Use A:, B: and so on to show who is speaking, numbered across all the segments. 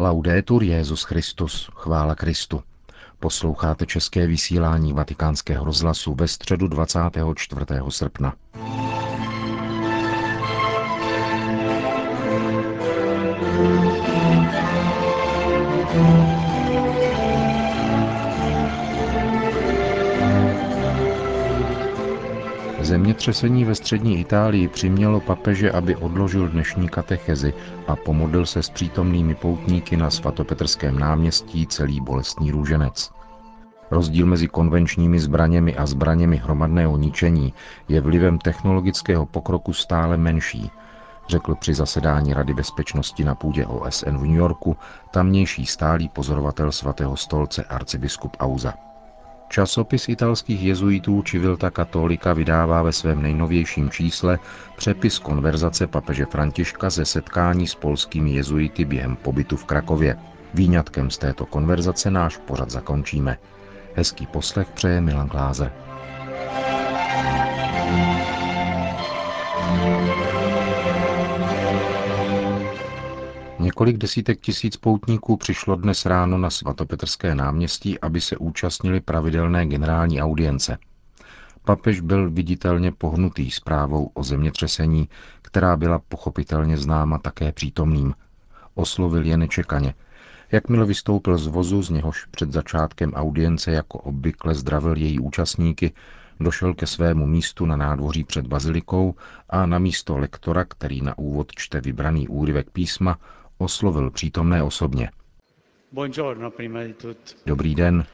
A: Laudetur Jezus Christus, chvála Kristu. Posloucháte české vysílání Vatikánského rozhlasu ve středu 24. srpna. Zemětřesení ve střední Itálii přimělo papeže, aby odložil dnešní katechezi a pomodlil se s přítomnými poutníky na svatopetrském náměstí celý bolestný růženec. Rozdíl mezi konvenčními zbraněmi a zbraněmi hromadného ničení je vlivem technologického pokroku stále menší, řekl při zasedání Rady bezpečnosti na půdě OSN v New Yorku tamnější stálý pozorovatel svatého stolce arcibiskup Auza. Časopis italských jezuitů Civilta Katolika vydává ve svém nejnovějším čísle přepis konverzace papeže Františka ze setkání s polskými jezuity během pobytu v Krakově. Výňatkem z této konverzace náš pořad zakončíme. Hezký poslech přeje Milan Glázer. Několik desítek tisíc poutníků přišlo dnes ráno na svatopetrské náměstí, aby se účastnili pravidelné generální audience. Papež byl viditelně pohnutý zprávou o zemětřesení, která byla pochopitelně známa také přítomným. Oslovil je nečekaně. Jakmile vystoupil z vozu, z něhož před začátkem audience jako obvykle zdravil její účastníky, došel ke svému místu na nádvoří před bazilikou a na místo lektora, který na úvod čte vybraný úryvek písma, oslovil přítomné osobně. Dobrý den.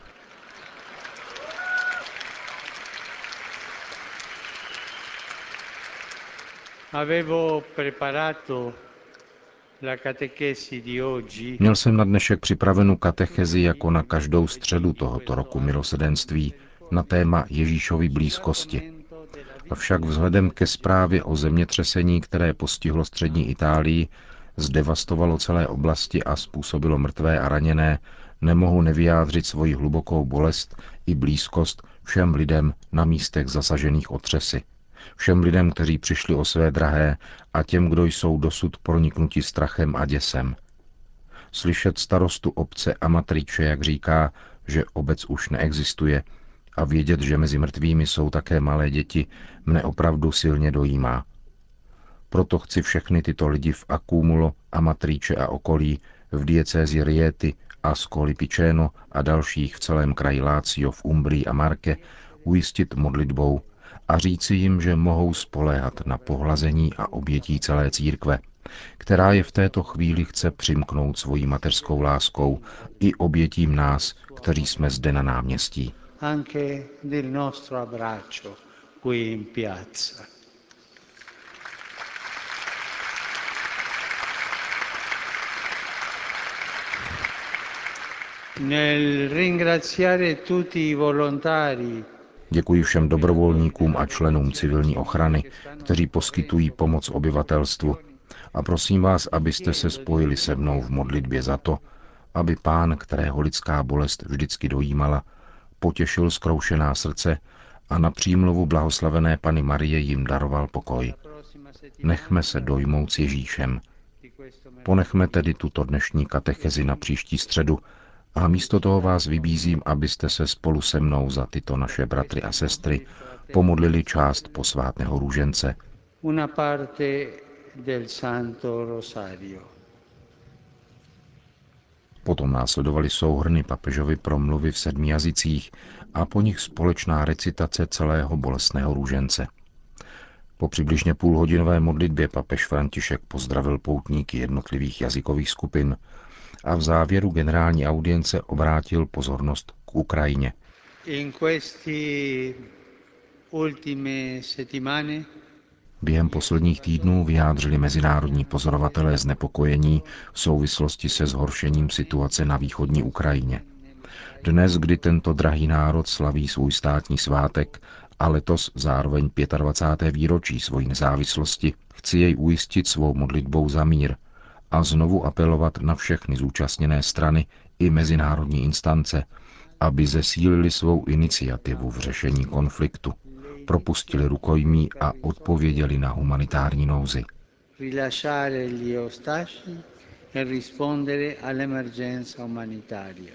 A: Měl jsem na dnešek připravenu katechezi jako na každou středu tohoto roku milosedenství na téma Ježíšovy blízkosti. Avšak vzhledem ke zprávě o zemětřesení, které postihlo střední Itálii, zdevastovalo celé oblasti a způsobilo mrtvé a raněné, nemohu nevyjádřit svoji hlubokou bolest i blízkost všem lidem na místech zasažených otřesy. Všem lidem, kteří přišli o své drahé a těm, kdo jsou dosud proniknuti strachem a děsem. Slyšet starostu obce a matriče, jak říká, že obec už neexistuje, a vědět, že mezi mrtvými jsou také malé děti, mne opravdu silně dojímá. Proto chci všechny tyto lidi v Akumulo, Amatriče a okolí, v diecézi Riety, Ascoli Piceno a dalších v celém kraji Lácio, v Umbrii a Marke ujistit modlitbou a říci jim, že mohou spoléhat na pohlazení a obětí celé církve, která je v této chvíli chce přimknout svojí mateřskou láskou i obětím nás, kteří jsme zde na náměstí. Anche del nostro abbraccio qui in piazza. Děkuji všem dobrovolníkům a členům civilní ochrany, kteří poskytují pomoc obyvatelstvu a prosím vás, abyste se spojili se mnou v modlitbě za to, aby pán, kterého lidská bolest vždycky dojímala, potěšil zkroušená srdce a na přímluvu blahoslavené Pany Marie jim daroval pokoj. Nechme se dojmout s Ježíšem. Ponechme tedy tuto dnešní katechezi na příští středu, a místo toho vás vybízím, abyste se spolu se mnou za tyto naše bratry a sestry pomodlili část posvátného růžence. Una parte del Santo Rosario. Potom následovaly souhrny papežovy promluvy v sedmi jazycích a po nich společná recitace celého bolestného růžence. Po přibližně půlhodinové modlitbě papež František pozdravil poutníky jednotlivých jazykových skupin, a v závěru generální audience obrátil pozornost k Ukrajině. Během posledních týdnů vyjádřili mezinárodní pozorovatelé znepokojení v souvislosti se zhoršením situace na východní Ukrajině. Dnes, kdy tento drahý národ slaví svůj státní svátek a letos zároveň 25. výročí svojí nezávislosti, chci jej ujistit svou modlitbou za mír, a znovu apelovat na všechny zúčastněné strany i mezinárodní instance, aby zesílili svou iniciativu v řešení konfliktu, propustili rukojmí a odpověděli na humanitární nouzi. e.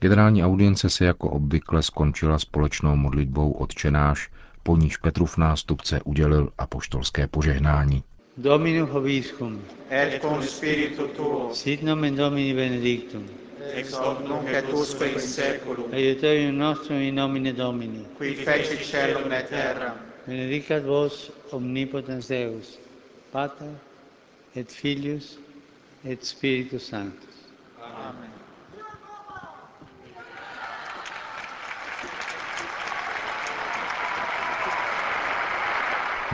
A: Generální audience se jako obvykle skončila společnou modlitbou odčenáš, po níž Petrův nástupce udělil apoštolské požehnání. Dominum Hoviscum, et cum spiritu tuo, sit nomen Domini benedictum, ex hoc nunc et usque in seculum, aiuterium nostrum in nomine Domini, qui feci celum et terra, benedicat vos omnipotens Deus, Pater et Filius et Spiritus Sanctus. Amen.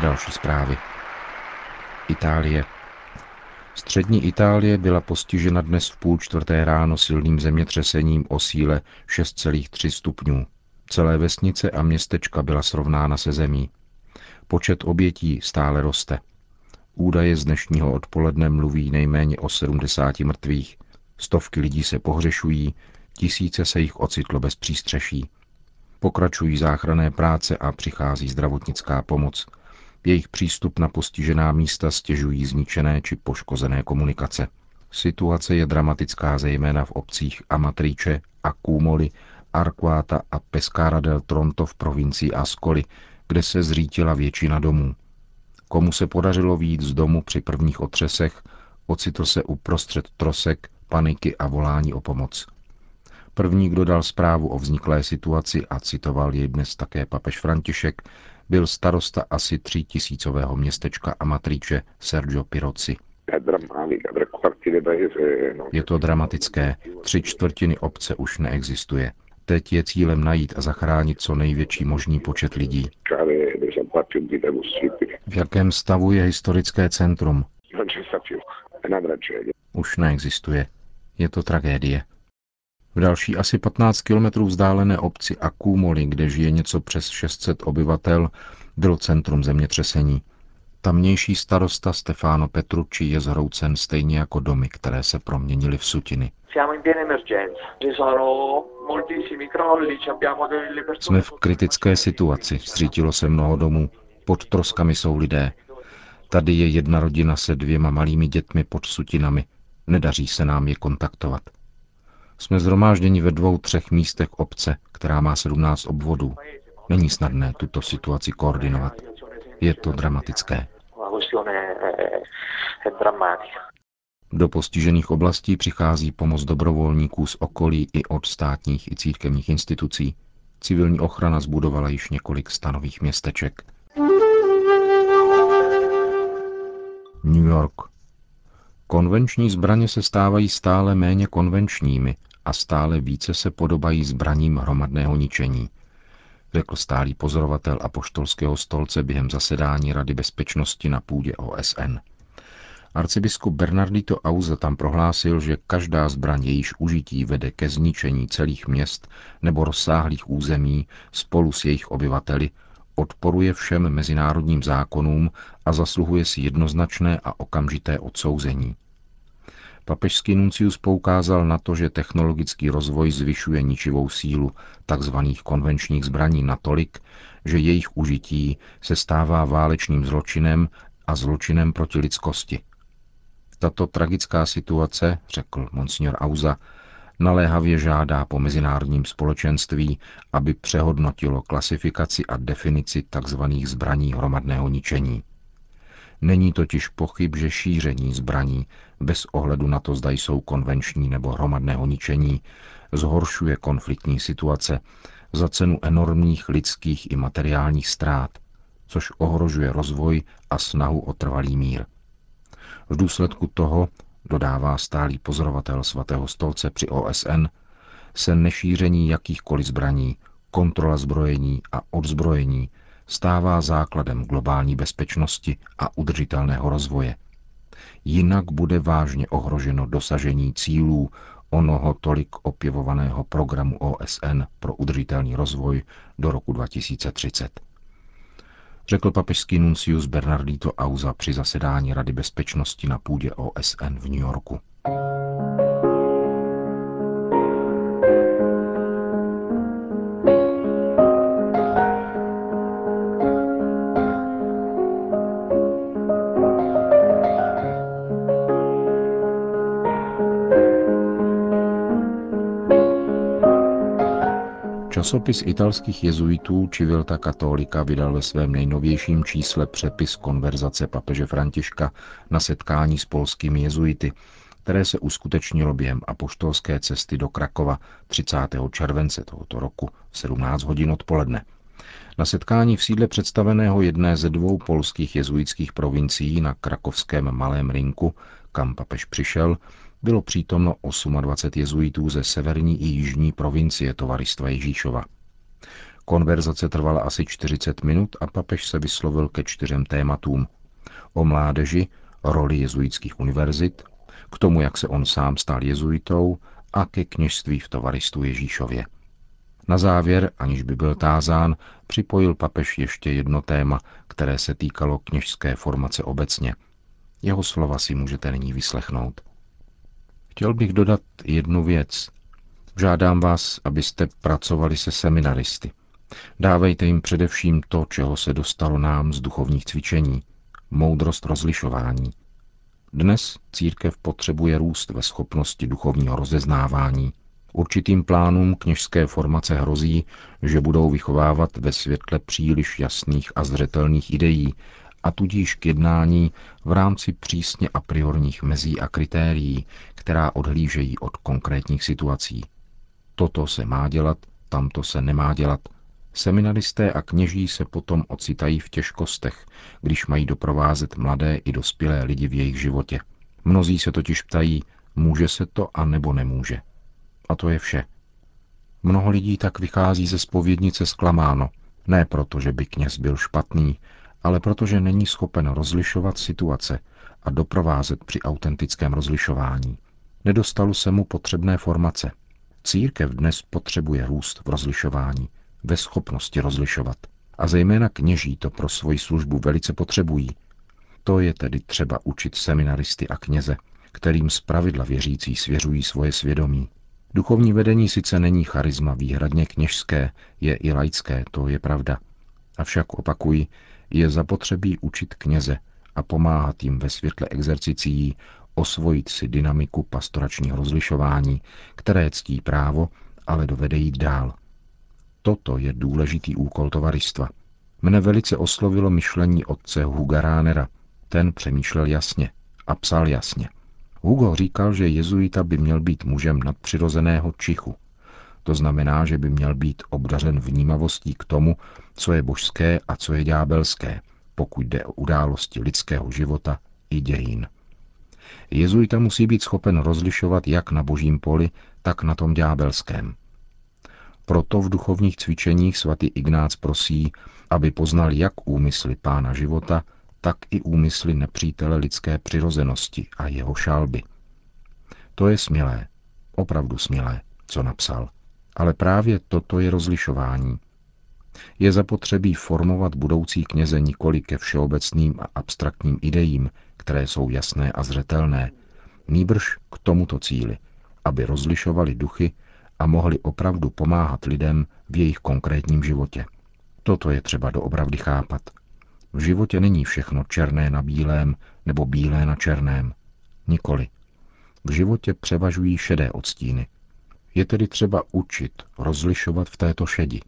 A: Další zprávy. Itálie. Střední Itálie byla postižena dnes v půl čtvrté ráno silným zemětřesením o síle 6,3 stupňů. Celé vesnice a městečka byla srovnána se zemí. Počet obětí stále roste. Údaje z dnešního odpoledne mluví nejméně o 70 mrtvých. Stovky lidí se pohřešují, tisíce se jich ocitlo bez přístřeší. Pokračují záchranné práce a přichází zdravotnická pomoc – jejich přístup na postižená místa stěžují zničené či poškozené komunikace. Situace je dramatická zejména v obcích Amatrice, Accumoli, Arquata a Pescara del Tronto v provincii Ascoli, kde se zřítila většina domů. Komu se podařilo výjít z domu při prvních otřesech, ocitl se uprostřed trosek, paniky a volání o pomoc. První, kdo dal zprávu o vzniklé situaci a citoval jej dnes také papež František, byl starosta asi třítisícového městečka Amatrice Sergio Pirozzi. Je to dramatické. Tři čtvrtiny obce už neexistuje. Teď je cílem najít a zachránit co největší možný počet lidí. V jakém stavu je historické centrum? Už neexistuje. Je to tragédie. V další asi 15 kilometrů vzdálené obci Akumoli, kde žije něco přes 600 obyvatel, bylo centrum zemětřesení. Tamnější starosta Stefano Petrucci je zhroucen stejně jako domy, které se proměnily v sutiny. Jsme v kritické situaci, zřítilo se mnoho domů, pod troskami jsou lidé. Tady je jedna rodina se dvěma malými dětmi pod sutinami. Nedaří se nám je kontaktovat. Jsme zhromážděni ve dvou, třech místech obce, která má 17 obvodů. Není snadné tuto situaci koordinovat. Je to dramatické. Do postižených oblastí přichází pomoc dobrovolníků z okolí i od státních i církevních institucí. Civilní ochrana zbudovala již několik stanových městeček. New York. Konvenční zbraně se stávají stále méně konvenčními a stále více se podobají zbraním hromadného ničení, řekl stálý pozorovatel apoštolského stolce během zasedání Rady bezpečnosti na půdě OSN. Arcibiskup Bernardito Auza tam prohlásil, že každá zbraň jejíž užití vede ke zničení celých měst nebo rozsáhlých území spolu s jejich obyvateli, odporuje všem mezinárodním zákonům a zasluhuje si jednoznačné a okamžité odsouzení. Papežský nuncius poukázal na to, že technologický rozvoj zvyšuje ničivou sílu tzv. konvenčních zbraní natolik, že jejich užití se stává válečným zločinem a zločinem proti lidskosti. Tato tragická situace, řekl monsignor Auza, naléhavě žádá po mezinárodním společenství, aby přehodnotilo klasifikaci a definici tzv. zbraní hromadného ničení. Není totiž pochyb, že šíření zbraní, bez ohledu na to, zda jsou konvenční nebo hromadného ničení, zhoršuje konfliktní situace za cenu enormních lidských i materiálních ztrát, což ohrožuje rozvoj a snahu o trvalý mír. V důsledku toho, dodává stálý pozorovatel svatého stolce při OSN, se nešíření jakýchkoliv zbraní, kontrola zbrojení a odzbrojení stává základem globální bezpečnosti a udržitelného rozvoje. Jinak bude vážně ohroženo dosažení cílů onoho tolik opěvovaného programu OSN pro udržitelný rozvoj do roku 2030. Řekl papežský nuncius Bernardito Auza při zasedání Rady bezpečnosti na půdě OSN v New Yorku. Časopis italských jezuitů Civilta Katolika vydal ve svém nejnovějším čísle přepis konverzace papeže Františka na setkání s polskými jezuity, které se uskutečnilo během apoštolské cesty do Krakova 30. července tohoto roku v 17 hodin odpoledne. Na setkání v sídle představeného jedné ze dvou polských jezuitských provincií na krakovském Malém Rinku, kam papež přišel, bylo přítomno 28 jezuitů ze severní i jižní provincie Tovaristva Ježíšova. Konverzace trvala asi 40 minut a papež se vyslovil ke čtyřem tématům. O mládeži, roli jezuitských univerzit, k tomu, jak se on sám stal jezuitou a ke kněžství v Tovaristu Ježíšově. Na závěr, aniž by byl tázán, připojil papež ještě jedno téma, které se týkalo kněžské formace obecně. Jeho slova si můžete nyní vyslechnout. Chtěl bych dodat jednu věc. Žádám vás, abyste pracovali se seminaristy. Dávejte jim především to, čeho se dostalo nám z duchovních cvičení, moudrost rozlišování. Dnes církev potřebuje růst ve schopnosti duchovního rozeznávání. Určitým plánům kněžské formace hrozí, že budou vychovávat ve světle příliš jasných a zřetelných ideí a tudíž k jednání v rámci přísně a priorních mezí a kritérií, která odhlížejí od konkrétních situací. Toto se má dělat, tamto se nemá dělat. Seminaristé a kněží se potom ocitají v těžkostech, když mají doprovázet mladé i dospělé lidi v jejich životě. Mnozí se totiž ptají, může se to a nebo nemůže. A to je vše. Mnoho lidí tak vychází ze spovědnice zklamáno, ne proto, že by kněz byl špatný, ale protože není schopen rozlišovat situace a doprovázet při autentickém rozlišování. Nedostalo se mu potřebné formace. Církev dnes potřebuje růst v rozlišování, ve schopnosti rozlišovat. A zejména kněží to pro svoji službu velice potřebují. To je tedy třeba učit seminaristy a kněze, kterým zpravidla věřící svěřují svoje svědomí. Duchovní vedení sice není charisma výhradně kněžské, je i laické, to je pravda. Avšak opakuji, je zapotřebí učit kněze a pomáhat jim ve světle exercicí osvojit si dynamiku pastoračního rozlišování, které ctí právo, ale dovede jít dál. Toto je důležitý úkol tovaristva. Mne velice oslovilo myšlení otce Huga Ránera. Ten přemýšlel jasně a psal jasně. Hugo říkal, že jezuita by měl být mužem nadpřirozeného čichu. To znamená, že by měl být obdařen vnímavostí k tomu, co je božské a co je ďábelské, pokud jde o události lidského života i dějin. Jezuita musí být schopen rozlišovat jak na božím poli, tak na tom ďábelském. Proto v duchovních cvičeních svatý Ignác prosí, aby poznal jak úmysly pána života, tak i úmysly nepřítele lidské přirozenosti a jeho šálby. To je smělé, opravdu smělé, co napsal. Ale právě toto je rozlišování. Je zapotřebí formovat budoucí kněze nikoli ke všeobecným a abstraktním idejím, které jsou jasné a zřetelné, nýbrž k tomuto cíli, aby rozlišovali duchy a mohli opravdu pomáhat lidem v jejich konkrétním životě. Toto je třeba doopravdy chápat. V životě není všechno černé na bílém nebo bílé na černém. Nikoli. V životě převažují šedé odstíny. Je tedy třeba učit rozlišovat v této šedi.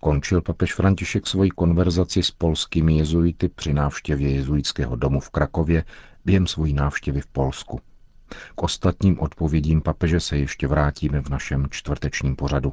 A: Končil papež František svoji konverzaci s polskými jezuity při návštěvě jezuitského domu v Krakově během svojí návštěvy v Polsku. K ostatním odpovědím papeže se ještě vrátíme v našem čtvrtečním pořadu.